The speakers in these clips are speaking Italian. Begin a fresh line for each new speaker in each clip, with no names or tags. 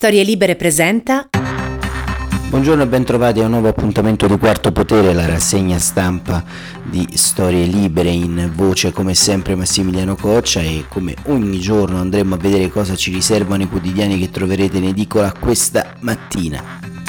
Storie Libere presenta.
Buongiorno e bentrovati a un nuovo appuntamento di Quarto Potere, la rassegna stampa di Storie Libere in voce come sempre Massimiliano Coccia e come ogni giorno andremo a vedere cosa ci riservano i quotidiani che troverete in edicola questa mattina.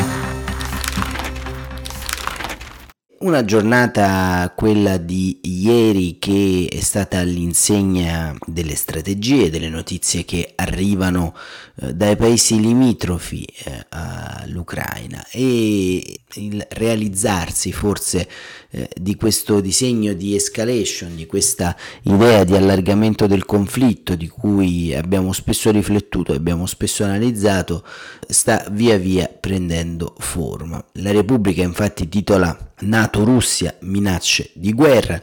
Una giornata, quella di ieri, che è stata all'insegna delle strategie, delle notizie che arrivano eh, dai paesi limitrofi eh, all'Ucraina. E il realizzarsi forse eh, di questo disegno di escalation, di questa idea di allargamento del conflitto di cui abbiamo spesso riflettuto, abbiamo spesso analizzato, sta via via prendendo forma. La Repubblica infatti titola NATO-Russia minacce di guerra,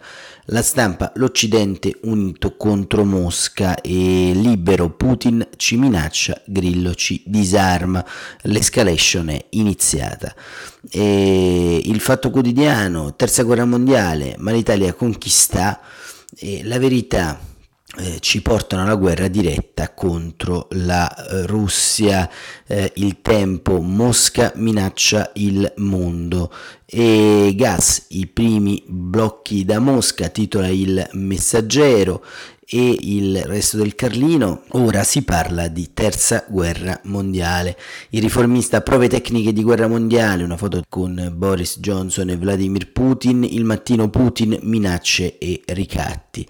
la stampa l'Occidente unito contro Mosca e libero Putin ci minaccia, Grillo ci disarma, l'escalation è iniziata. E il fatto quotidiano, terza guerra mondiale, ma l'Italia conquista la verità eh, ci portano alla guerra diretta contro la eh, Russia, eh, il tempo, Mosca minaccia il mondo e gas, i primi blocchi da Mosca, titola il messaggero e il resto del Carlino, ora si parla di terza guerra mondiale. Il riformista prove tecniche di guerra mondiale, una foto con Boris Johnson e Vladimir Putin, il mattino Putin minacce e ricatti.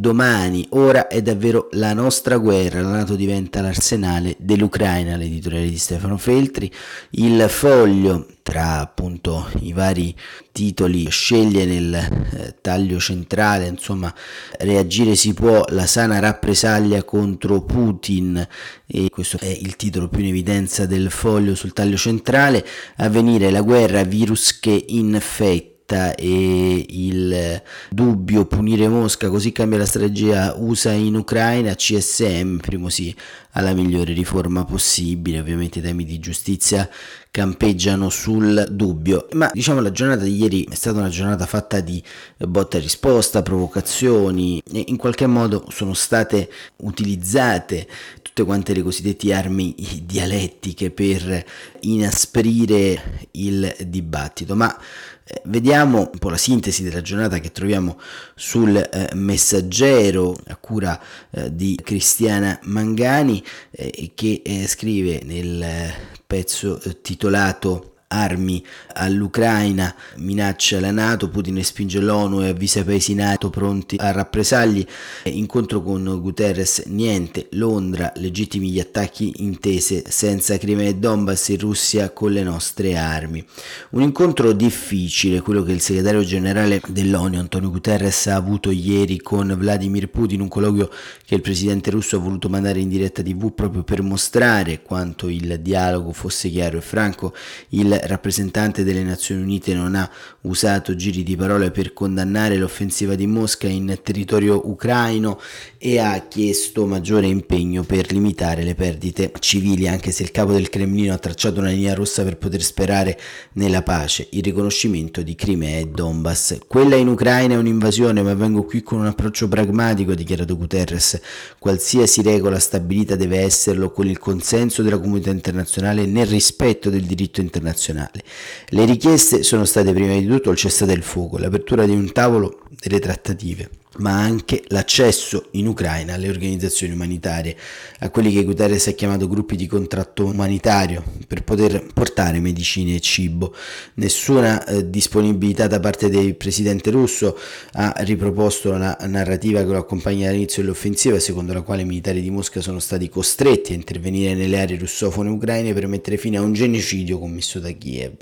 Domani, ora è davvero la nostra guerra, la Nato diventa l'arsenale dell'Ucraina, l'editoriale di Stefano Feltri, il foglio tra appunto i vari titoli sceglie nel eh, taglio centrale, insomma reagire si può, la sana rappresaglia contro Putin e questo è il titolo più in evidenza del foglio sul taglio centrale, avvenire la guerra virus che infetta fretta e il dubbio punire Mosca così cambia la strategia USA in Ucraina, CSM, primo sì, alla migliore riforma possibile, ovviamente temi di giustizia campeggiano sul dubbio, ma diciamo la giornata di ieri è stata una giornata fatta di botta e risposta, provocazioni e in qualche modo sono state utilizzate tutte quante le cosiddette armi dialettiche per inasprire il dibattito, ma eh, vediamo un po' la sintesi della giornata che troviamo sul eh, messaggero a cura eh, di Cristiana Mangani eh, che eh, scrive nel pezzo titolato armi all'Ucraina, minaccia la Nato, Putin spinge l'ONU e avvisa i paesi NATO pronti a rappresagli, incontro con Guterres, niente, Londra, legittimi gli attacchi intese senza Crimea e Donbass in Russia con le nostre armi. Un incontro difficile, quello che il segretario generale dell'ONU Antonio Guterres ha avuto ieri con Vladimir Putin, un colloquio che il presidente russo ha voluto mandare in diretta TV proprio per mostrare quanto il dialogo fosse chiaro e franco. Il rappresentante delle Nazioni Unite non ha usato giri di parole per condannare l'offensiva di Mosca in territorio ucraino e ha chiesto maggiore impegno per limitare le perdite civili, anche se il capo del Cremlino ha tracciato una linea rossa per poter sperare nella pace, il riconoscimento di Crimea e Donbass. Quella in Ucraina è un'invasione, ma vengo qui con un approccio pragmatico, ha dichiarato Guterres. Qualsiasi regola stabilita deve esserlo con il consenso della comunità internazionale nel rispetto del diritto internazionale. Le richieste sono state prima di tutto il cessate il fuoco, l'apertura di un tavolo delle trattative ma anche l'accesso in Ucraina alle organizzazioni umanitarie, a quelli che Guterres ha chiamato gruppi di contratto umanitario per poter portare medicine e cibo. Nessuna eh, disponibilità da parte del presidente russo ha riproposto la narrativa che lo accompagna all'inizio dell'offensiva, secondo la quale i militari di Mosca sono stati costretti a intervenire nelle aree russofone ucraine per mettere fine a un genocidio commesso da Kiev.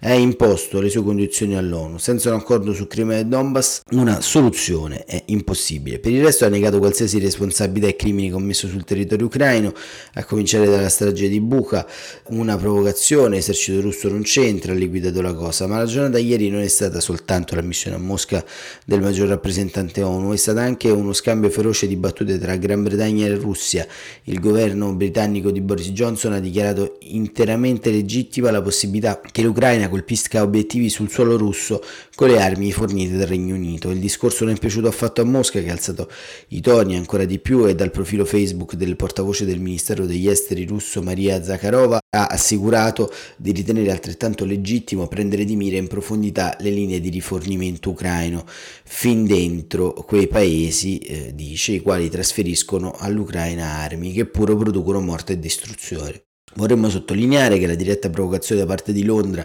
Ha imposto le sue condizioni all'ONU, senza un accordo su Crimea e Donbass, una soluzione è impossibile. Per il resto ha negato qualsiasi responsabilità ai crimini commessi sul territorio ucraino, a cominciare dalla strage di Bucha, una provocazione, l'esercito russo non c'entra, ha liquidato la cosa, ma la giornata ieri non è stata soltanto la missione a Mosca del maggior rappresentante ONU, è stata anche uno scambio feroce di battute tra Gran Bretagna e Russia. Il governo britannico di Boris Johnson ha dichiarato interamente legittima la possibilità che l'Ucraina colpisca obiettivi sul suolo russo con le armi fornite dal Regno Unito. Il discorso non è piaciuto a fatto a Mosca che ha alzato i toni ancora di più e dal profilo Facebook del portavoce del Ministero degli Esteri russo Maria Zakharova ha assicurato di ritenere altrettanto legittimo prendere di mira in profondità le linee di rifornimento ucraino fin dentro quei paesi, eh, dice, i quali trasferiscono all'Ucraina armi che pure producono morte e distruzione. Vorremmo sottolineare che la diretta provocazione da parte di Londra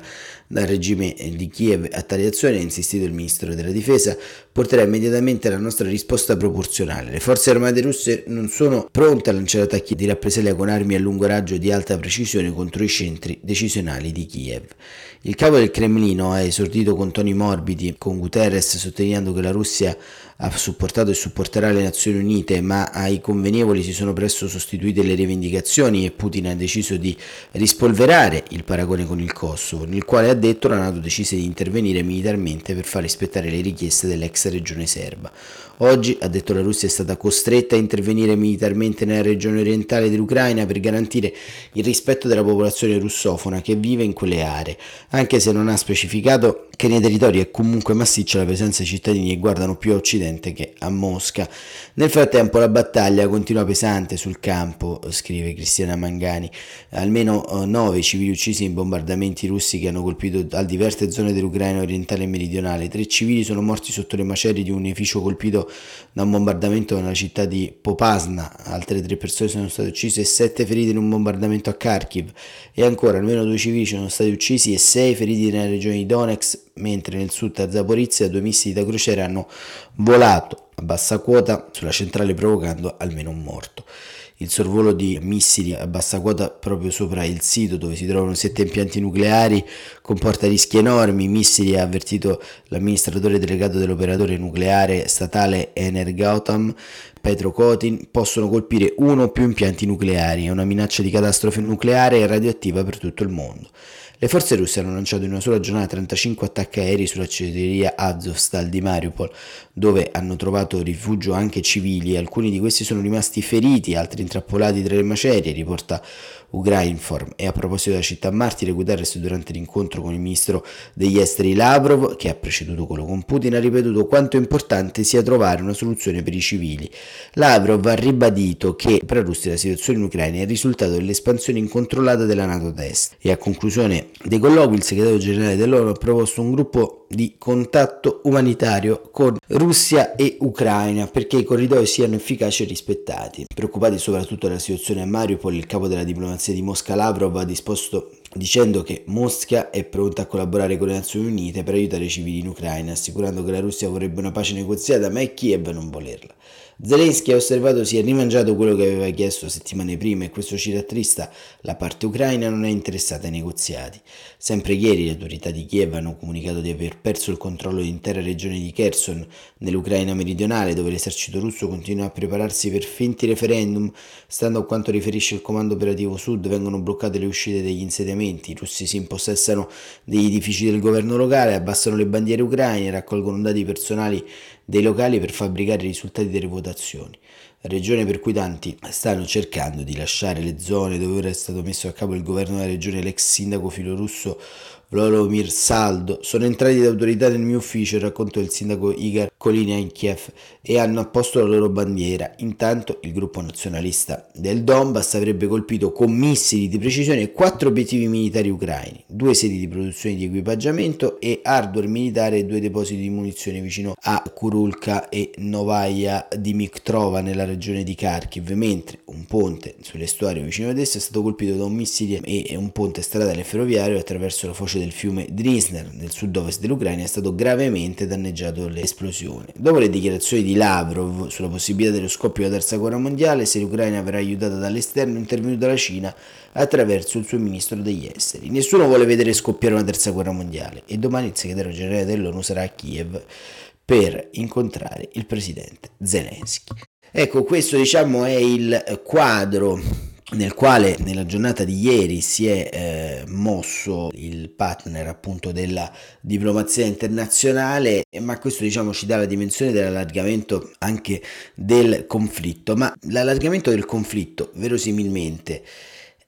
dal regime di Kiev a tale azione, ha insistito il ministro della difesa, porterà immediatamente la nostra risposta proporzionale. Le forze armate russe non sono pronte a lanciare attacchi di rappresaglia con armi a lungo raggio di alta precisione contro i centri decisionali di Kiev. Il capo del Cremlino ha esordito con toni morbidi con Guterres sottolineando che la Russia ha supportato e supporterà le Nazioni Unite, ma ai convenevoli si sono presto sostituite le rivendicazioni e Putin ha deciso di rispolverare il paragone con il Kosovo, nel quale ha detto la Nato decise di intervenire militarmente per far rispettare le richieste dell'ex regione serba. Oggi, ha detto la Russia, è stata costretta a intervenire militarmente nella regione orientale dell'Ucraina per garantire il rispetto della popolazione russofona che vive in quelle aree, anche se non ha specificato che nei territori è comunque massiccia la presenza di cittadini che guardano più a occidente che a Mosca. Nel frattempo la battaglia continua pesante sul campo, scrive Cristiana Mangani. Almeno eh, nove civili uccisi in bombardamenti russi che hanno colpito a diverse zone dell'Ucraina orientale e meridionale. Tre civili sono morti sotto le macerie di un edificio colpito da un bombardamento nella città di Popasna. Altre tre persone sono state uccise e sette ferite in un bombardamento a Kharkiv. E ancora almeno due civili sono stati uccisi e sei feriti nella regione di Donetsk mentre nel sud a Zaporizia due missili da crociera hanno volato a bassa quota sulla centrale provocando almeno un morto. Il sorvolo di missili a bassa quota proprio sopra il sito dove si trovano sette impianti nucleari comporta rischi enormi. I missili, ha avvertito l'amministratore delegato dell'operatore nucleare statale Energoatom, Petro Kotin, possono colpire uno o più impianti nucleari. È una minaccia di catastrofe nucleare e radioattiva per tutto il mondo. Le forze russe hanno lanciato in una sola giornata 35 attacchi aerei sull'acciaieria Azovstal di Mariupol, dove hanno trovato rifugio anche civili. Alcuni di questi sono rimasti feriti, altri intrappolati tra le macerie, riporta Ugrainform. E a proposito della città martire, Guterres durante l'incontro con il ministro degli esteri Lavrov, che ha preceduto quello con Putin, ha ripetuto quanto importante sia trovare una soluzione per i civili. Lavrov ha ribadito che per la Russia la situazione in Ucraina è il risultato dell'espansione incontrollata della NATO Est e a conclusione dei colloqui il segretario generale dell'ONU ha proposto un gruppo di contatto umanitario con Russia e Ucraina perché i corridoi siano efficaci e rispettati. Preoccupati soprattutto della situazione a Mariupol, il capo della diplomazia di Mosca Lavrov ha disposto dicendo che Mosca è pronta a collaborare con le Nazioni Unite per aiutare i civili in Ucraina, assicurando che la Russia vorrebbe una pace negoziata, ma è Kiev a non volerla. Zelensky ha osservato si è rimangiato quello che aveva chiesto settimane prima e questo ci rattrista, la parte ucraina non è interessata ai negoziati. Sempre ieri le autorità di Kiev hanno comunicato di aver perso il controllo dell'intera regione di Kherson, nell'Ucraina meridionale, dove l'esercito russo continua a prepararsi per finti referendum. Stando a quanto riferisce il comando operativo sud, vengono bloccate le uscite degli insediamenti, i russi si impossessano degli edifici del governo locale, abbassano le bandiere ucraine, raccolgono dati personali dei locali per fabbricare i risultati delle votazioni, regione per cui tanti stanno cercando di lasciare le zone dove ora è stato messo a capo il governo della regione l'ex sindaco filorusso Volodymyr Saldo sono entrati da autorità nel mio ufficio, racconto il sindaco Igor Koliniankiev, e hanno apposto la loro bandiera. Intanto il gruppo nazionalista del Donbass avrebbe colpito con missili di precisione quattro obiettivi militari ucraini, due sedi di produzione di equipaggiamento e hardware militare e due depositi di munizioni vicino a Kurulka e Novaya Dimitrova nella regione di Kharkiv, mentre un ponte sull'estuario vicino ad esso è stato colpito da un missile e un ponte stradale ferroviario attraverso la foce del fiume Drisner nel sud-ovest dell'Ucraina è stato gravemente danneggiato dall'esplosione. Dopo le dichiarazioni di Lavrov sulla possibilità dello scoppio della terza guerra mondiale, se l'Ucraina verrà aiutata dall'esterno, è intervenuta la Cina attraverso il suo ministro degli esteri. Nessuno vuole vedere scoppiare una terza guerra mondiale e domani il segretario generale dell'ONU sarà a Kiev per incontrare il presidente Zelensky. Ecco, questo diciamo è il quadro nel quale nella giornata di ieri si è eh, mosso il partner appunto della diplomazia internazionale, ma questo diciamo ci dà la dimensione dell'allargamento anche del conflitto, ma l'allargamento del conflitto verosimilmente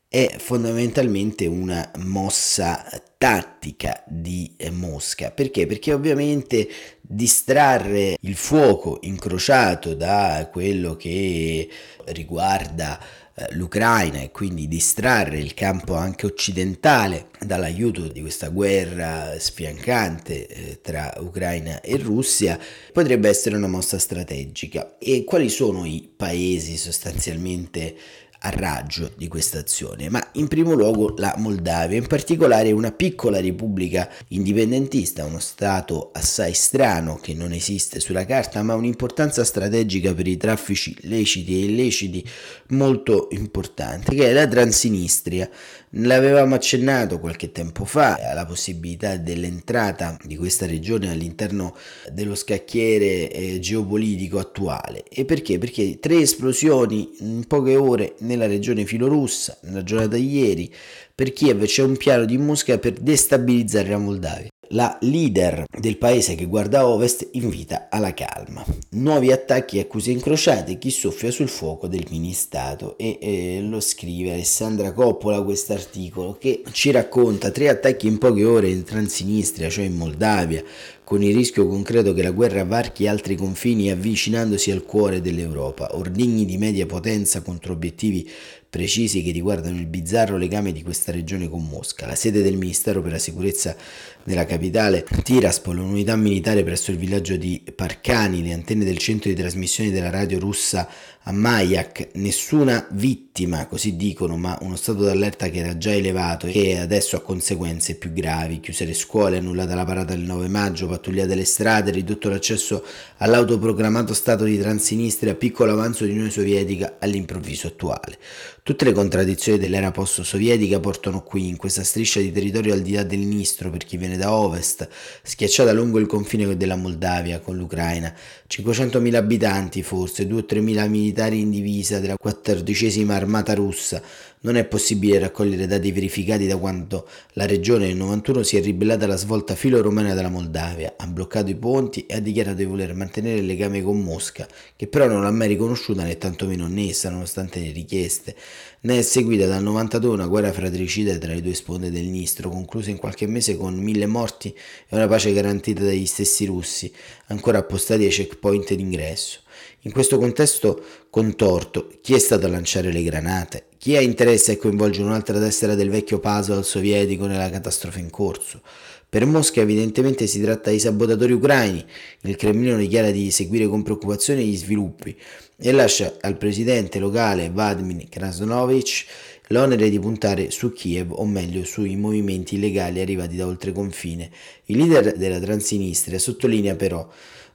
è fondamentalmente una mossa tattica di eh, Mosca. Perché? Perché ovviamente distrarre il fuoco incrociato da quello che riguarda eh, l'Ucraina e quindi distrarre il campo anche occidentale dall'aiuto di questa guerra sfiancante eh, tra Ucraina e Russia potrebbe essere una mossa strategica. E quali sono i paesi sostanzialmente a raggio di questa azione, ma in primo luogo la Moldavia, in particolare una piccola repubblica indipendentista, uno stato assai strano che non esiste sulla carta, ma un'importanza strategica per i traffici leciti e illeciti molto importante, che è la Transinistria. L'avevamo accennato qualche tempo fa alla possibilità dell'entrata di questa regione all'interno dello scacchiere eh, geopolitico attuale. E perché? Perché tre esplosioni in poche ore nella regione filorussa, nella giornata di ieri, per Kiev c'è un piano di Mosca per destabilizzare la Moldavia. La leader del paese che guarda ovest invita alla calma. Nuovi attacchi e accuse incrociate, chi soffia sul fuoco del mini-stato e eh, lo scrive Alessandra Coppola quest'articolo che ci racconta tre attacchi in poche ore in Transinistria, cioè in Moldavia, con il rischio concreto che la guerra varchi altri confini avvicinandosi al cuore dell'Europa, ordigni di media potenza contro obiettivi precisi che riguardano il bizzarro legame di questa regione con Mosca. La sede del Ministero per la sicurezza della capitale Tiraspol, un'unità militare presso il villaggio di Parcani, le antenne del centro di trasmissione della radio russa a Mayak, nessuna vittima, così dicono, ma uno stato d'allerta che era già elevato e che adesso ha conseguenze più gravi, chiuse le scuole, annullata la parata del 9 maggio, pattugliate le strade, ridotto l'accesso all'autoproclamato stato di Transinistria, piccolo avanzo di Unione Sovietica all'improvviso attuale. Tutte le contraddizioni dell'era post-sovietica portano qui, in questa striscia di territorio al di là del Nistro, per chi viene da ovest, schiacciata lungo il confine della Moldavia con l'Ucraina, 500.000 abitanti forse, 2-3.000 militari in divisa della quattordicesima armata russa. Non è possibile raccogliere dati verificati da quando la regione nel 91 si è ribellata alla svolta filo-romana della Moldavia, ha bloccato i ponti e ha dichiarato di voler mantenere il legame con Mosca, che però non l'ha mai riconosciuta né tantomeno annessa nonostante le richieste. Ne è seguita dal 92 una guerra fratricida tra le due sponde del Nistro, conclusa in qualche mese con mille morti e una pace garantita dagli stessi russi, ancora appostati ai checkpoint d'ingresso. In questo contesto contorto, chi è stato a lanciare le granate? Chi ha interesse a coinvolgere un'altra tessera del vecchio puzzle sovietico nella catastrofe in corso? Per Mosca evidentemente si tratta di sabotatori ucraini. Il Cremlino dichiara di seguire con preoccupazione gli sviluppi e lascia al presidente locale Vladimir Krasnovich l'onere di puntare su Kiev, o meglio sui movimenti illegali arrivati da oltre confine. Il leader della Transinistria sottolinea però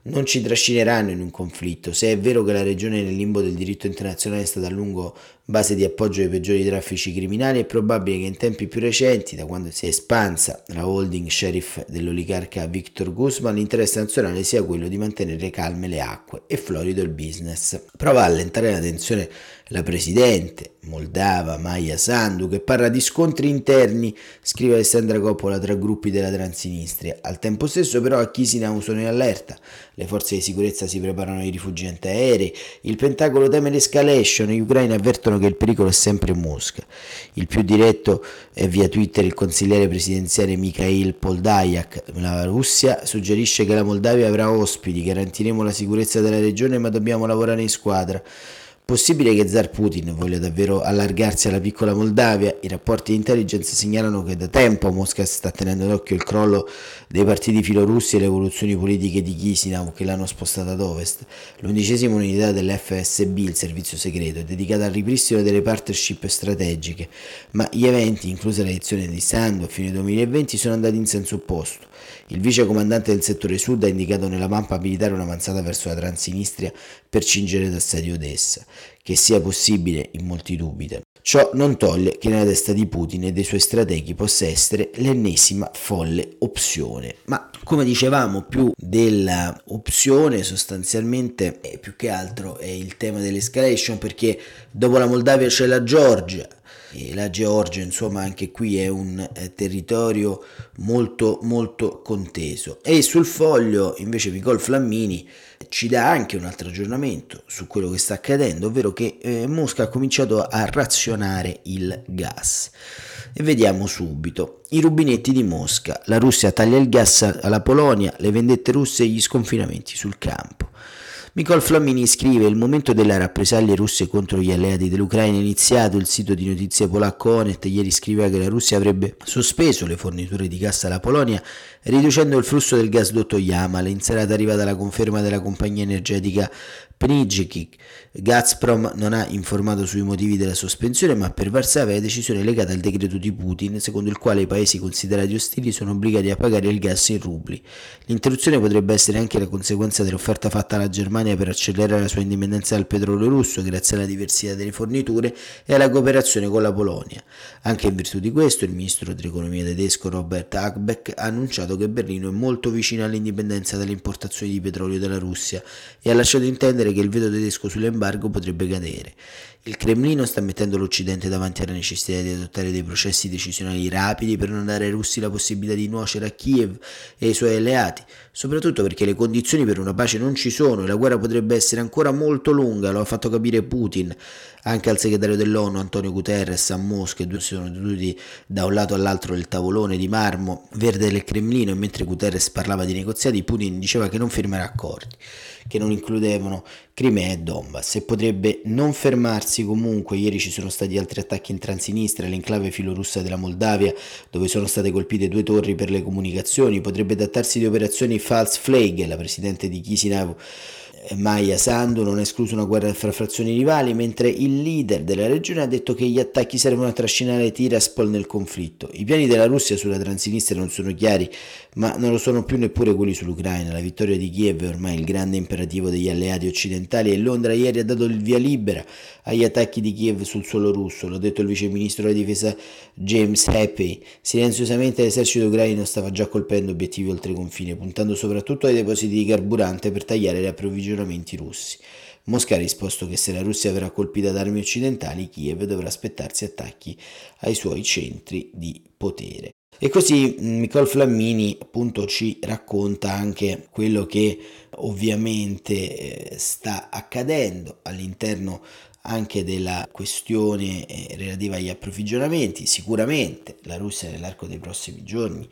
non ci trascineranno in un conflitto. Se è vero che la regione nel limbo del diritto internazionale è stata a lungo base di appoggio ai peggiori traffici criminali, è probabile che in tempi più recenti, da quando si è espansa la holding sheriff dell'oligarca Victor Guzman, l'interesse nazionale sia quello di mantenere calme le acque e florido il business. Prova a allentare la tensione la presidente moldava Maya Sandu che parla di scontri interni, scrive Alessandra Coppola tra gruppi della Transinistria. Al tempo stesso però a Chisinau sono in allerta, le forze di sicurezza si preparano ai rifugi antiaerei, il Pentagono teme l'escalation, gli ucraini avvertono che il pericolo è sempre Mosca. Il più diretto è via Twitter il consigliere presidenziale Mikhail Poldayak. La Russia suggerisce che la Moldavia avrà ospiti, garantiremo la sicurezza della regione ma dobbiamo lavorare in squadra. Possibile che Zar Putin voglia davvero allargarsi alla piccola Moldavia? I rapporti di intelligence segnalano che da tempo Mosca sta tenendo d'occhio il crollo dei partiti filorussi e le evoluzioni politiche di Chisinau che l'hanno spostata ad ovest. L'undicesima unità dell'FSB, il servizio segreto, è dedicata al ripristino delle partnership strategiche, ma gli eventi, inclusa l'elezione di Sandu a fine 2020, sono andati in senso opposto. Il vice comandante del settore sud ha indicato nella mappa militare un'avanzata verso la Transinistria per cingere d'assedio Odessa. Che sia possibile, in molti dubitano. Ciò non toglie che nella testa di Putin e dei suoi strateghi possa essere l'ennesima folle opzione. Ma come dicevamo, più dell'opzione sostanzialmente, più che altro è il tema dell'escalation perché dopo la Moldavia c'è la Georgia la Georgia, insomma, anche qui è un eh, territorio molto molto conteso. E sul foglio invece Nicole Flammini ci dà anche un altro aggiornamento su quello che sta accadendo, ovvero che eh, Mosca ha cominciato a razionare il gas. E vediamo subito. I rubinetti di Mosca. La Russia taglia il gas alla Polonia, le vendette russe e gli sconfinamenti sul campo. Nicole Flammini scrive: Il momento delle rappresaglie russe contro gli alleati dell'Ucraina è iniziato. Il sito di notizie polacco Onet ieri scriveva che la Russia avrebbe sospeso le forniture di gas alla Polonia, riducendo il flusso del gasdotto Yamal. In serata è arrivata la conferma della compagnia energetica Pnijkik. Gazprom non ha informato sui motivi della sospensione, ma per Varsavia è decisione legata al decreto di Putin, secondo il quale i paesi considerati ostili sono obbligati a pagare il gas in rubli. L'interruzione potrebbe essere anche la conseguenza dell'offerta fatta alla Germania per accelerare la sua indipendenza dal petrolio russo, grazie alla diversità delle forniture e alla cooperazione con la Polonia. Anche in virtù di questo, il ministro dell'economia tedesco Robert Habeck ha annunciato che Berlino è molto vicina all'indipendenza dalle importazioni di petrolio dalla Russia e ha lasciato intendere temere che il veto tedesco sull'embargo potrebbe cadere. Il Cremlino sta mettendo l'Occidente davanti alla necessità di adottare dei processi decisionali rapidi per non dare ai russi la possibilità di nuocere a Kiev e ai suoi alleati, soprattutto perché le condizioni per una pace non ci sono e la guerra potrebbe essere ancora molto lunga, lo ha fatto capire Putin. Anche al segretario dell'ONU Antonio Guterres a Mosca, due sono seduti da un lato all'altro del tavolone di marmo verde del Cremlino e mentre Guterres parlava di negoziati, Putin diceva che non firmerà accordi che non includevano Crimea e Donbass e potrebbe non fermarsi comunque. Ieri ci sono stati altri attacchi in Transinistra, l'enclave filorussa della Moldavia, dove sono state colpite due torri per le comunicazioni. Potrebbe trattarsi di operazioni False Flag, la presidente di Chisinau Maya Sandu non ha escluso una guerra fra frazioni rivali, mentre il leader della regione ha detto che gli attacchi servono a trascinare Tiraspol nel conflitto. I piani della Russia sulla Transnistria non sono chiari, ma non lo sono più neppure quelli sull'Ucraina. La vittoria di Kiev è ormai il grande imperativo degli alleati occidentali e Londra ieri ha dato il via libera agli attacchi di Kiev sul suolo russo, l'ha detto il vice ministro della difesa James Happy. Silenziosamente l'esercito ucraino stava già colpendo obiettivi oltre confine, puntando soprattutto ai depositi di carburante per tagliare le approvvigionamenti approvvigionamenti russi. Mosca ha risposto che se la Russia verrà colpita da armi occidentali, Kiev dovrà aspettarsi attacchi ai suoi centri di potere. E così Nicole mm, Flammini appunto ci racconta anche quello che ovviamente eh, sta accadendo all'interno anche della questione eh, relativa agli approvvigionamenti. Sicuramente la Russia nell'arco dei prossimi giorni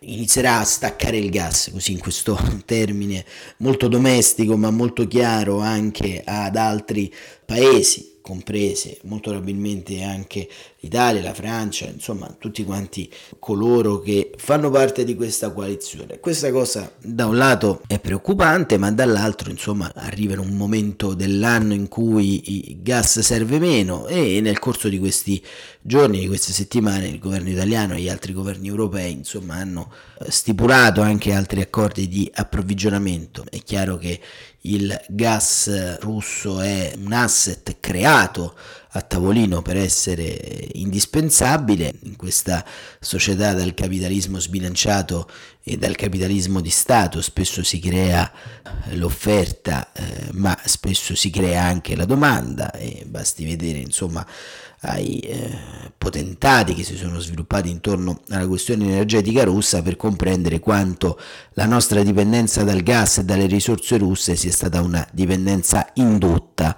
inizierà a staccare il gas, così in questo termine molto domestico ma molto chiaro anche ad altri paesi comprese molto probabilmente anche l'Italia, la Francia, insomma tutti quanti coloro che fanno parte di questa coalizione. Questa cosa da un lato è preoccupante, ma dall'altro insomma arriva in un momento dell'anno in cui il gas serve meno e nel corso di questi giorni, di queste settimane, il governo italiano e gli altri governi europei insomma hanno eh, stipulato anche altri accordi di approvvigionamento. È chiaro che il gas russo è un asset creato a tavolino per essere indispensabile in questa società dal capitalismo sbilanciato e dal capitalismo di Stato. Spesso si crea l'offerta eh, ma spesso si crea anche la domanda e basti vedere insomma ai eh, potentati che si sono sviluppati intorno alla questione energetica russa per comprendere quanto la nostra dipendenza dal gas e dalle risorse russe sia stata una dipendenza indotta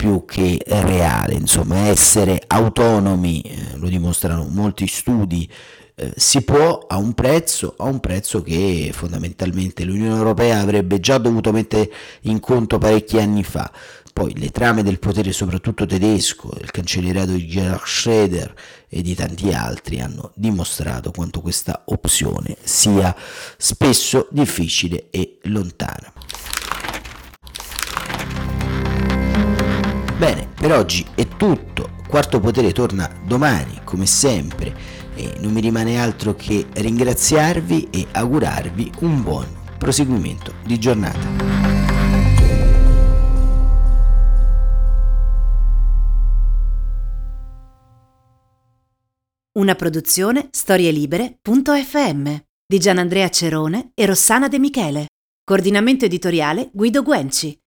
più che reale, insomma essere autonomi, eh, lo dimostrano molti studi, eh, si può a un prezzo, a un prezzo che fondamentalmente l'Unione Europea avrebbe già dovuto mettere in conto parecchi anni fa. Poi le trame del potere soprattutto tedesco, del cancellierato di Gerhard Schroeder e di tanti altri hanno dimostrato quanto questa opzione sia spesso difficile e lontana. Bene, per oggi è tutto. Quarto Potere torna domani, come sempre, e non mi rimane altro che ringraziarvi e augurarvi un buon proseguimento di giornata.
Una produzione storielibere.fm di Gianandrea Cerone e Rossana De Michele. Coordinamento editoriale Guido Guenci.